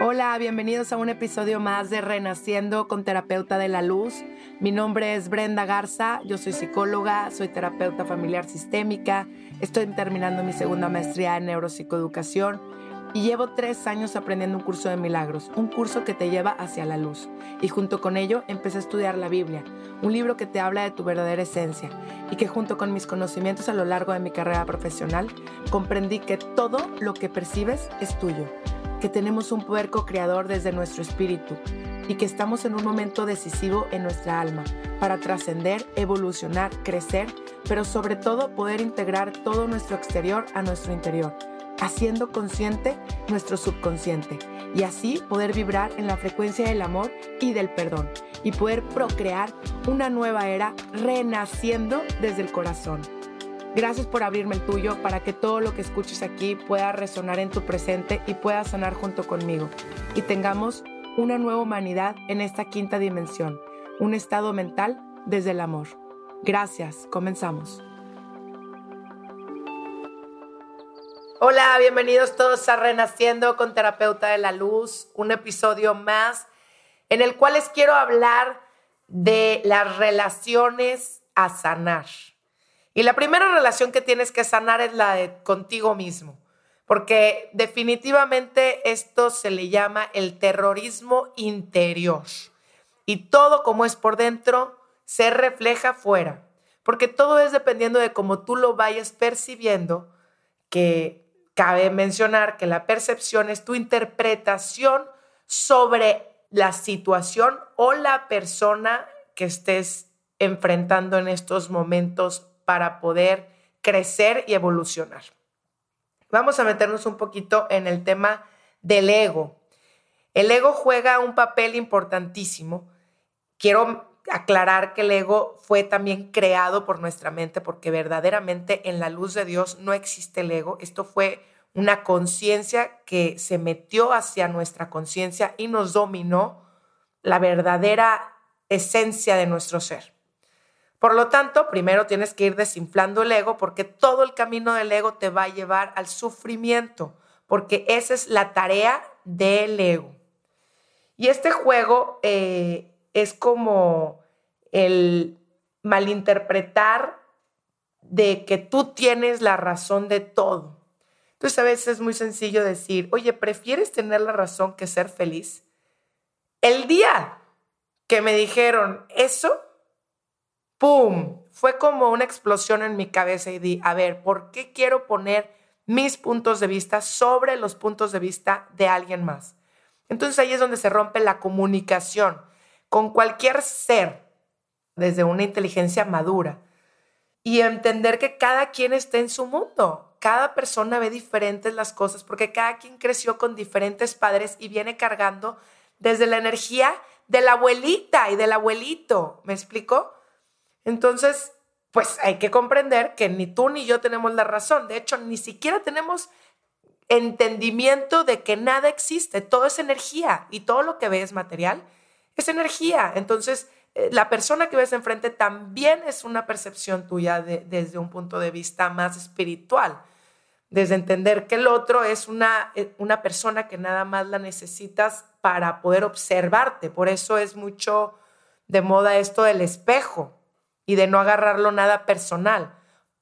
Hola, bienvenidos a un episodio más de Renaciendo con Terapeuta de la Luz. Mi nombre es Brenda Garza, yo soy psicóloga, soy terapeuta familiar sistémica, estoy terminando mi segunda maestría en neuropsicoeducación y llevo tres años aprendiendo un curso de milagros, un curso que te lleva hacia la luz. Y junto con ello empecé a estudiar la Biblia, un libro que te habla de tu verdadera esencia y que junto con mis conocimientos a lo largo de mi carrera profesional comprendí que todo lo que percibes es tuyo que tenemos un poder co-creador desde nuestro espíritu y que estamos en un momento decisivo en nuestra alma para trascender, evolucionar, crecer, pero sobre todo poder integrar todo nuestro exterior a nuestro interior, haciendo consciente nuestro subconsciente y así poder vibrar en la frecuencia del amor y del perdón y poder procrear una nueva era renaciendo desde el corazón. Gracias por abrirme el tuyo para que todo lo que escuches aquí pueda resonar en tu presente y pueda sanar junto conmigo. Y tengamos una nueva humanidad en esta quinta dimensión, un estado mental desde el amor. Gracias, comenzamos. Hola, bienvenidos todos a Renaciendo con Terapeuta de la Luz, un episodio más en el cual les quiero hablar de las relaciones a sanar. Y la primera relación que tienes que sanar es la de contigo mismo, porque definitivamente esto se le llama el terrorismo interior. Y todo como es por dentro se refleja fuera, porque todo es dependiendo de cómo tú lo vayas percibiendo, que cabe mencionar que la percepción es tu interpretación sobre la situación o la persona que estés enfrentando en estos momentos para poder crecer y evolucionar. Vamos a meternos un poquito en el tema del ego. El ego juega un papel importantísimo. Quiero aclarar que el ego fue también creado por nuestra mente porque verdaderamente en la luz de Dios no existe el ego. Esto fue una conciencia que se metió hacia nuestra conciencia y nos dominó la verdadera esencia de nuestro ser. Por lo tanto, primero tienes que ir desinflando el ego porque todo el camino del ego te va a llevar al sufrimiento, porque esa es la tarea del ego. Y este juego eh, es como el malinterpretar de que tú tienes la razón de todo. Entonces a veces es muy sencillo decir, oye, ¿prefieres tener la razón que ser feliz? El día que me dijeron eso, ¡pum! Fue como una explosión en mi cabeza y di, a ver, ¿por qué quiero poner mis puntos de vista sobre los puntos de vista de alguien más? Entonces ahí es donde se rompe la comunicación con cualquier ser desde una inteligencia madura y entender que cada quien está en su mundo. Cada persona ve diferentes las cosas porque cada quien creció con diferentes padres y viene cargando desde la energía de la abuelita y del abuelito. ¿Me explico? Entonces, pues hay que comprender que ni tú ni yo tenemos la razón. De hecho, ni siquiera tenemos entendimiento de que nada existe. Todo es energía y todo lo que ves material es energía. Entonces, eh, la persona que ves enfrente también es una percepción tuya desde un punto de vista más espiritual. Desde entender que el otro es una, eh, una persona que nada más la necesitas para poder observarte. Por eso es mucho de moda esto del espejo y de no agarrarlo nada personal.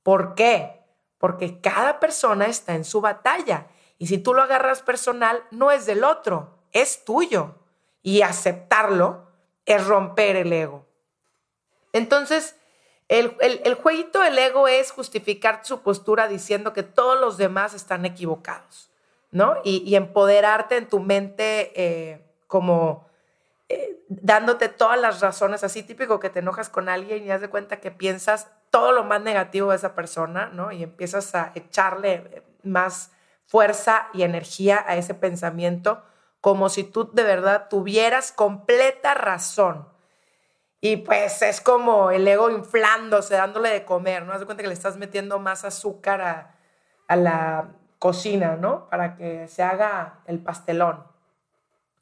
¿Por qué? Porque cada persona está en su batalla y si tú lo agarras personal, no es del otro, es tuyo. Y aceptarlo es romper el ego. Entonces, el, el, jueguito del ego es justificar su postura diciendo que todos los demás están equivocados, ¿no? Y, empoderarte en tu mente eh, como dándote todas las razones, así típico que te enojas con alguien y das de cuenta que piensas todo lo más negativo de esa persona, ¿no? Y empiezas a echarle eh, más fuerza y energía a ese pensamiento como si tú de verdad tuvieras completa razón. Y pues es como el ego inflándose, dándole de comer, ¿no? Haz de cuenta que le estás metiendo más azúcar a, a la cocina, ¿no? Para que se haga el pastelón.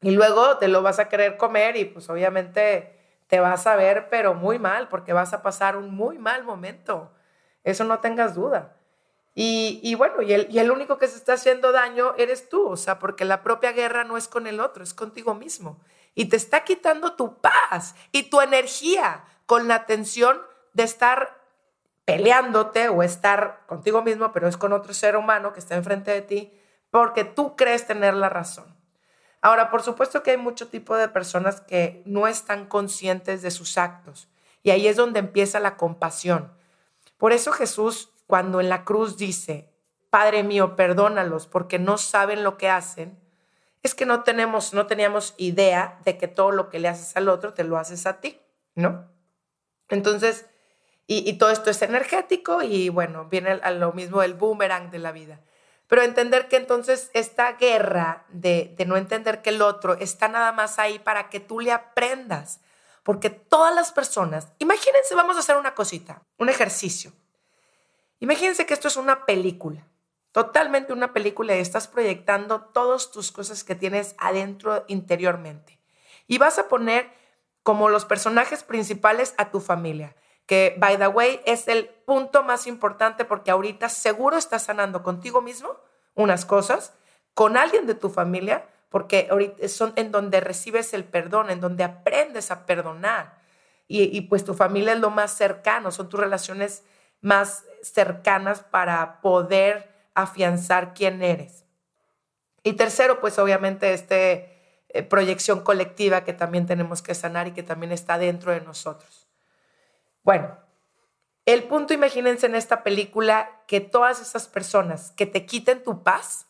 Y luego te lo vas a querer comer y pues obviamente te vas a ver pero muy mal porque vas a pasar un muy mal momento. Eso no tengas duda. Y, bueno, y el, único que se está haciendo daño eres tú, o sea, porque la propia guerra no es con el otro, es contigo mismo. Y te está quitando tu paz y tu energía con la tensión de estar peleándote o estar contigo mismo, pero es con otro ser humano que está enfrente de ti, porque tú crees tener la razón. Ahora, por supuesto que hay mucho tipo de personas que no están conscientes de sus actos y ahí es donde empieza la compasión. Por eso Jesús, cuando en la cruz dice, Padre mío, perdónalos porque no saben lo que hacen, es que no tenemos, no teníamos idea de que todo lo que le haces al otro te lo haces a ti, ¿no? Entonces, y, todo esto es energético y bueno, viene a lo mismo el boomerang de la vida. Pero entender que entonces esta guerra de, de no entender que el otro está nada más ahí para que tú le aprendas. Porque todas las personas, imagínense, vamos a hacer una cosita, un ejercicio. Imagínense que esto es una película, totalmente una película y estás proyectando todas tus cosas que tienes adentro interiormente. Y vas a poner como los personajes principales a tu familia que, by the way, es el punto más importante porque ahorita seguro estás sanando contigo mismo unas cosas, con alguien de tu familia, porque ahorita son en donde recibes el perdón, en donde aprendes a perdonar. Y, pues tu familia es lo más cercano, son tus relaciones más cercanas para poder afianzar quién eres. Y tercero, pues obviamente este eh, proyección colectiva que también tenemos que sanar y que también está dentro de nosotros. Bueno, el punto, imagínense en esta película que todas esas personas que te quiten tu paz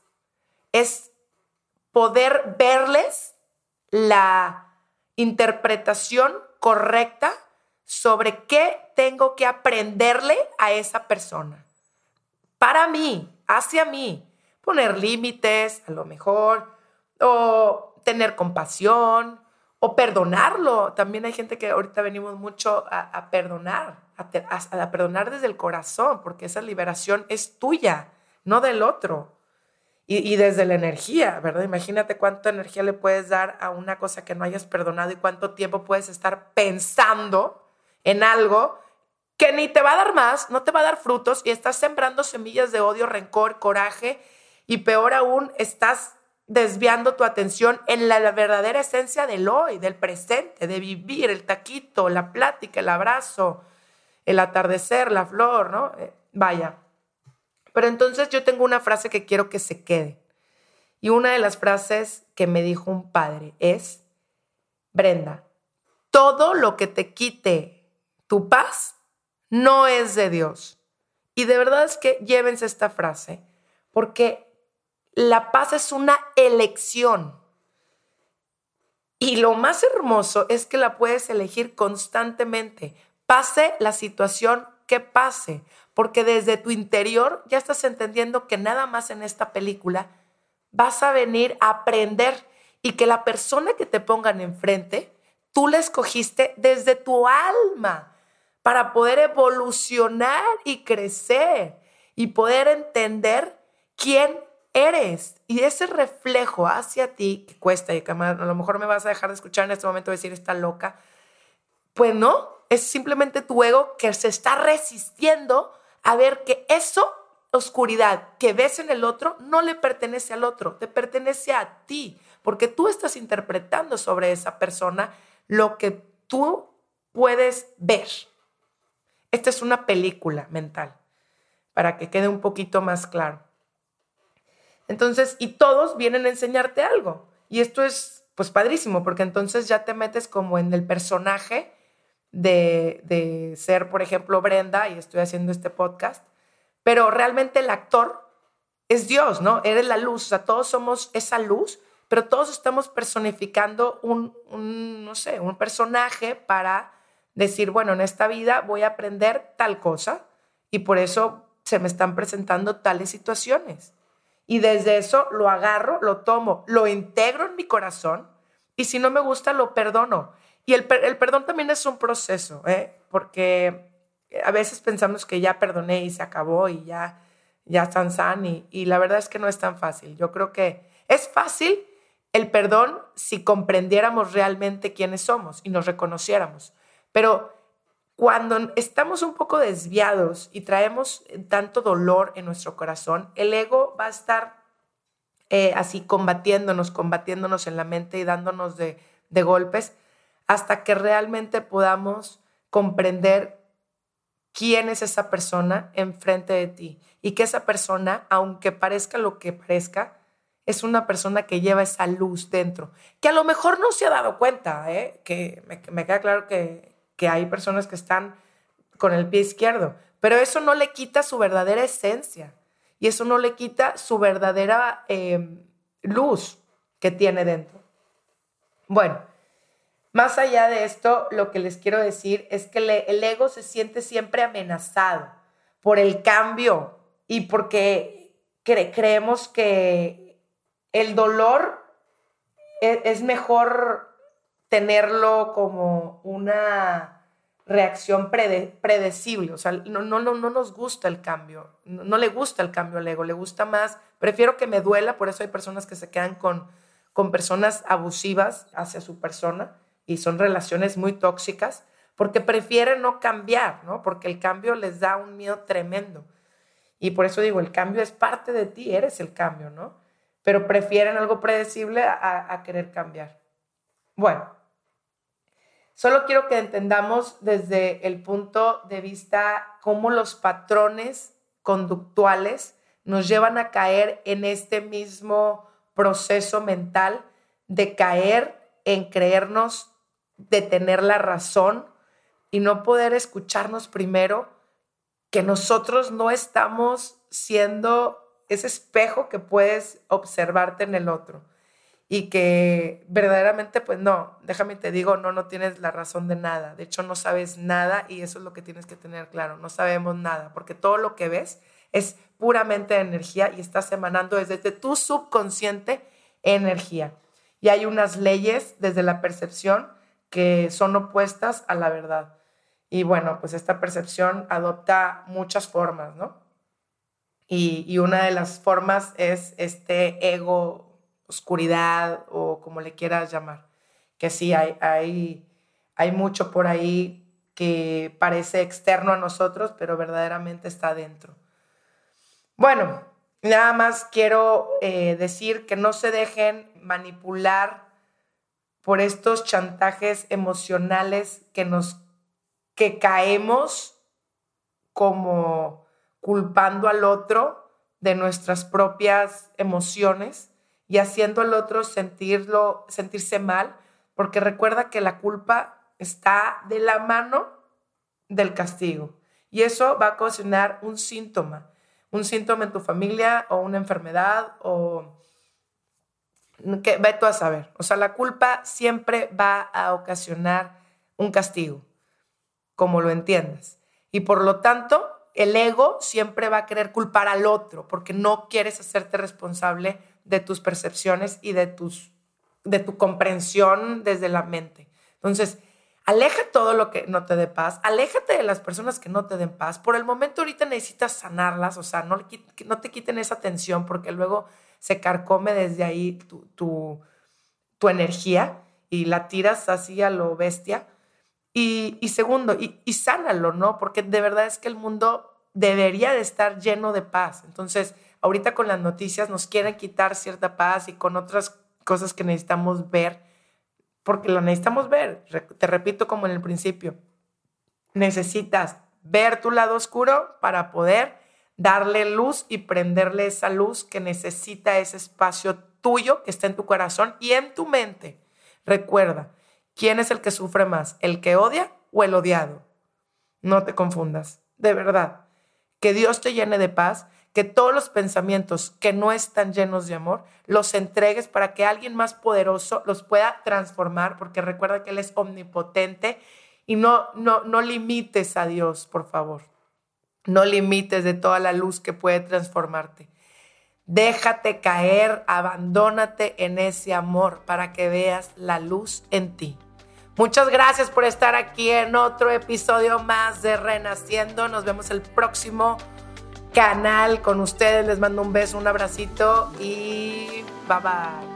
es poder verles la interpretación correcta sobre qué tengo que aprenderle a esa persona. Para mí, hacia mí, poner límites, a lo mejor, o tener compasión, o perdonarlo. También hay gente que ahorita venimos mucho a, perdonar, a, perdonar desde el corazón, porque esa liberación es tuya, no del otro. Y, desde la energía, ¿verdad? Imagínate cuánta energía le puedes dar a una cosa que no hayas perdonado y cuánto tiempo puedes estar pensando en algo que ni te va a dar más, no te va a dar frutos y estás sembrando semillas de odio, rencor, coraje y peor aún, estás desviando tu atención en la, verdadera esencia del hoy, del presente, de vivir, el taquito, la plática, el abrazo, el atardecer, la flor, ¿no? Eh, vaya. Pero entonces yo tengo una frase que quiero que se quede. Y una de las frases que me dijo un padre es, Brenda, todo lo que te quite tu paz no es de Dios. Y de verdad es que llévense esta frase, porque la paz es una elección. Y lo más hermoso es que la puedes elegir constantemente, pase la situación que pase, porque desde tu interior ya estás entendiendo que nada más en esta película vas a venir a aprender y que la persona que te pongan enfrente, tú la escogiste desde tu alma para poder evolucionar y crecer y poder entender quién eres. Y ese reflejo hacia ti, que cuesta y que a lo mejor me vas a dejar de escuchar en este momento decir, está loca, pues no, es simplemente tu ego que se está resistiendo a ver que eso, oscuridad que ves en el otro, no le pertenece al otro, te pertenece a ti, porque tú estás interpretando sobre esa persona lo que tú puedes ver. Esta es una película mental, para que quede un poquito más claro. Entonces, y todos vienen a enseñarte algo. Y esto es, pues, padrísimo, porque entonces ya te metes como en el personaje de, de ser, por ejemplo, Brenda, y estoy haciendo este podcast, pero realmente el actor es Dios, ¿no? Eres la luz, o sea, todos somos esa luz, pero todos estamos personificando un, un, no sé, un personaje para decir, bueno, en esta vida voy a aprender tal cosa y por eso se me están presentando tales situaciones. Y desde eso lo agarro, lo tomo, lo integro en mi corazón y si no me gusta, lo perdono. Y el, perdón también es un proceso, ¿eh? porque a veces pensamos que ya perdoné y se acabó y ya, ya están san y, y la verdad es que no es tan fácil. Yo creo que es fácil el perdón si comprendiéramos realmente quiénes somos y nos reconociéramos. Pero cuando estamos un poco desviados y traemos tanto dolor en nuestro corazón, el ego va a estar eh, así combatiéndonos, combatiéndonos en la mente y dándonos de, de golpes hasta que realmente podamos comprender quién es esa persona enfrente de ti y que esa persona, aunque parezca lo que parezca, es una persona que lleva esa luz dentro, que a lo mejor no se ha dado cuenta, ¿eh? que me, me queda claro que, que hay personas que están con el pie izquierdo, pero eso no le quita su verdadera esencia y eso no le quita su verdadera em, luz que tiene dentro. Bueno, más allá de esto, lo que les quiero decir es que el ego se siente siempre amenazado por el cambio y porque creemos que el dolor e-, es mejor tenerlo como una reacción predecible. O sea, no, no, no, no nos gusta el cambio. No, le gusta el cambio al ego, le gusta más. Prefiero que me duela, por eso hay personas que se quedan con, con personas abusivas hacia su persona y son relaciones muy tóxicas porque prefieren no cambiar, ¿no? Porque el cambio les da un miedo tremendo. Y por eso digo, el cambio es parte de ti, eres el cambio, ¿no? Pero prefieren algo predecible a, a querer cambiar. Bueno, Solo quiero que entendamos desde el punto de vista cómo los patrones conductuales nos llevan a caer en este mismo proceso mental de caer en creernos de tener la razón y no poder escucharnos primero que nosotros no estamos siendo ese espejo que puedes observarte en el otro y que verdaderamente, pues no, déjame te digo, no, no tienes la razón de nada. De hecho, no sabes nada y eso es lo que tienes que tener claro. No sabemos nada, porque todo lo que ves es puramente energía y estás emanando desde tu subconsciente energía. Y hay unas leyes desde la percepción que son opuestas a la verdad. Y bueno, pues esta percepción adopta muchas formas, ¿no? Y, y una de las formas es este ego oscuridad o como le quieras llamar. Que sí, hay, hay, hay mucho por ahí que parece externo a nosotros, pero verdaderamente está dentro. Bueno, nada más quiero eh, decir que no se dejen manipular por estos chantajes emocionales que nos que caemos como culpando al otro de nuestras propias emociones y haciendo al otro sentirlo, sentirse mal, porque recuerda que la culpa está de la mano del castigo. Y eso va a ocasionar un síntoma, un síntoma en tu familia o una enfermedad o que ve tú a saber. O sea, la culpa siempre va a ocasionar un castigo, como lo entiendas. Y por lo tanto, el ego siempre va a querer culpar al otro porque no quieres hacerte responsable de tus percepciones y de, tus, de tu comprensión desde la mente. Entonces, aleja todo lo que no te dé paz, aléjate de las personas que no te den paz. Por el momento ahorita necesitas sanarlas, o sea, no, te quiten esa tensión porque luego se carcome desde ahí tu, tu, tu energía y la tiras así a lo bestia. Y, y segundo, y, y sánalo, ¿no? Porque de verdad es que el mundo debería de estar lleno de paz. Entonces, ahorita con las noticias nos quieren quitar cierta paz y con otras cosas que necesitamos ver, porque lo necesitamos ver, te repito como en el principio, necesitas ver tu lado oscuro para poder darle luz y prenderle esa luz que necesita ese espacio tuyo que está en tu corazón y en tu mente. Recuerda, ¿quién es el que sufre más? ¿El que odia o el odiado? No te confundas, de verdad. Que Dios te llene de paz que todos los pensamientos que no están llenos de amor, los entregues para que alguien más poderoso los pueda transformar, porque recuerda que Él es omnipotente y no, no, no limites a Dios, por favor. No limites de toda la luz que puede transformarte. Déjate caer, abandónate en ese amor para que veas la luz en ti. Muchas gracias por estar aquí en otro episodio más de Renaciendo. Nos vemos el próximo canal con ustedes. Les mando un beso, un abracito y bye bye.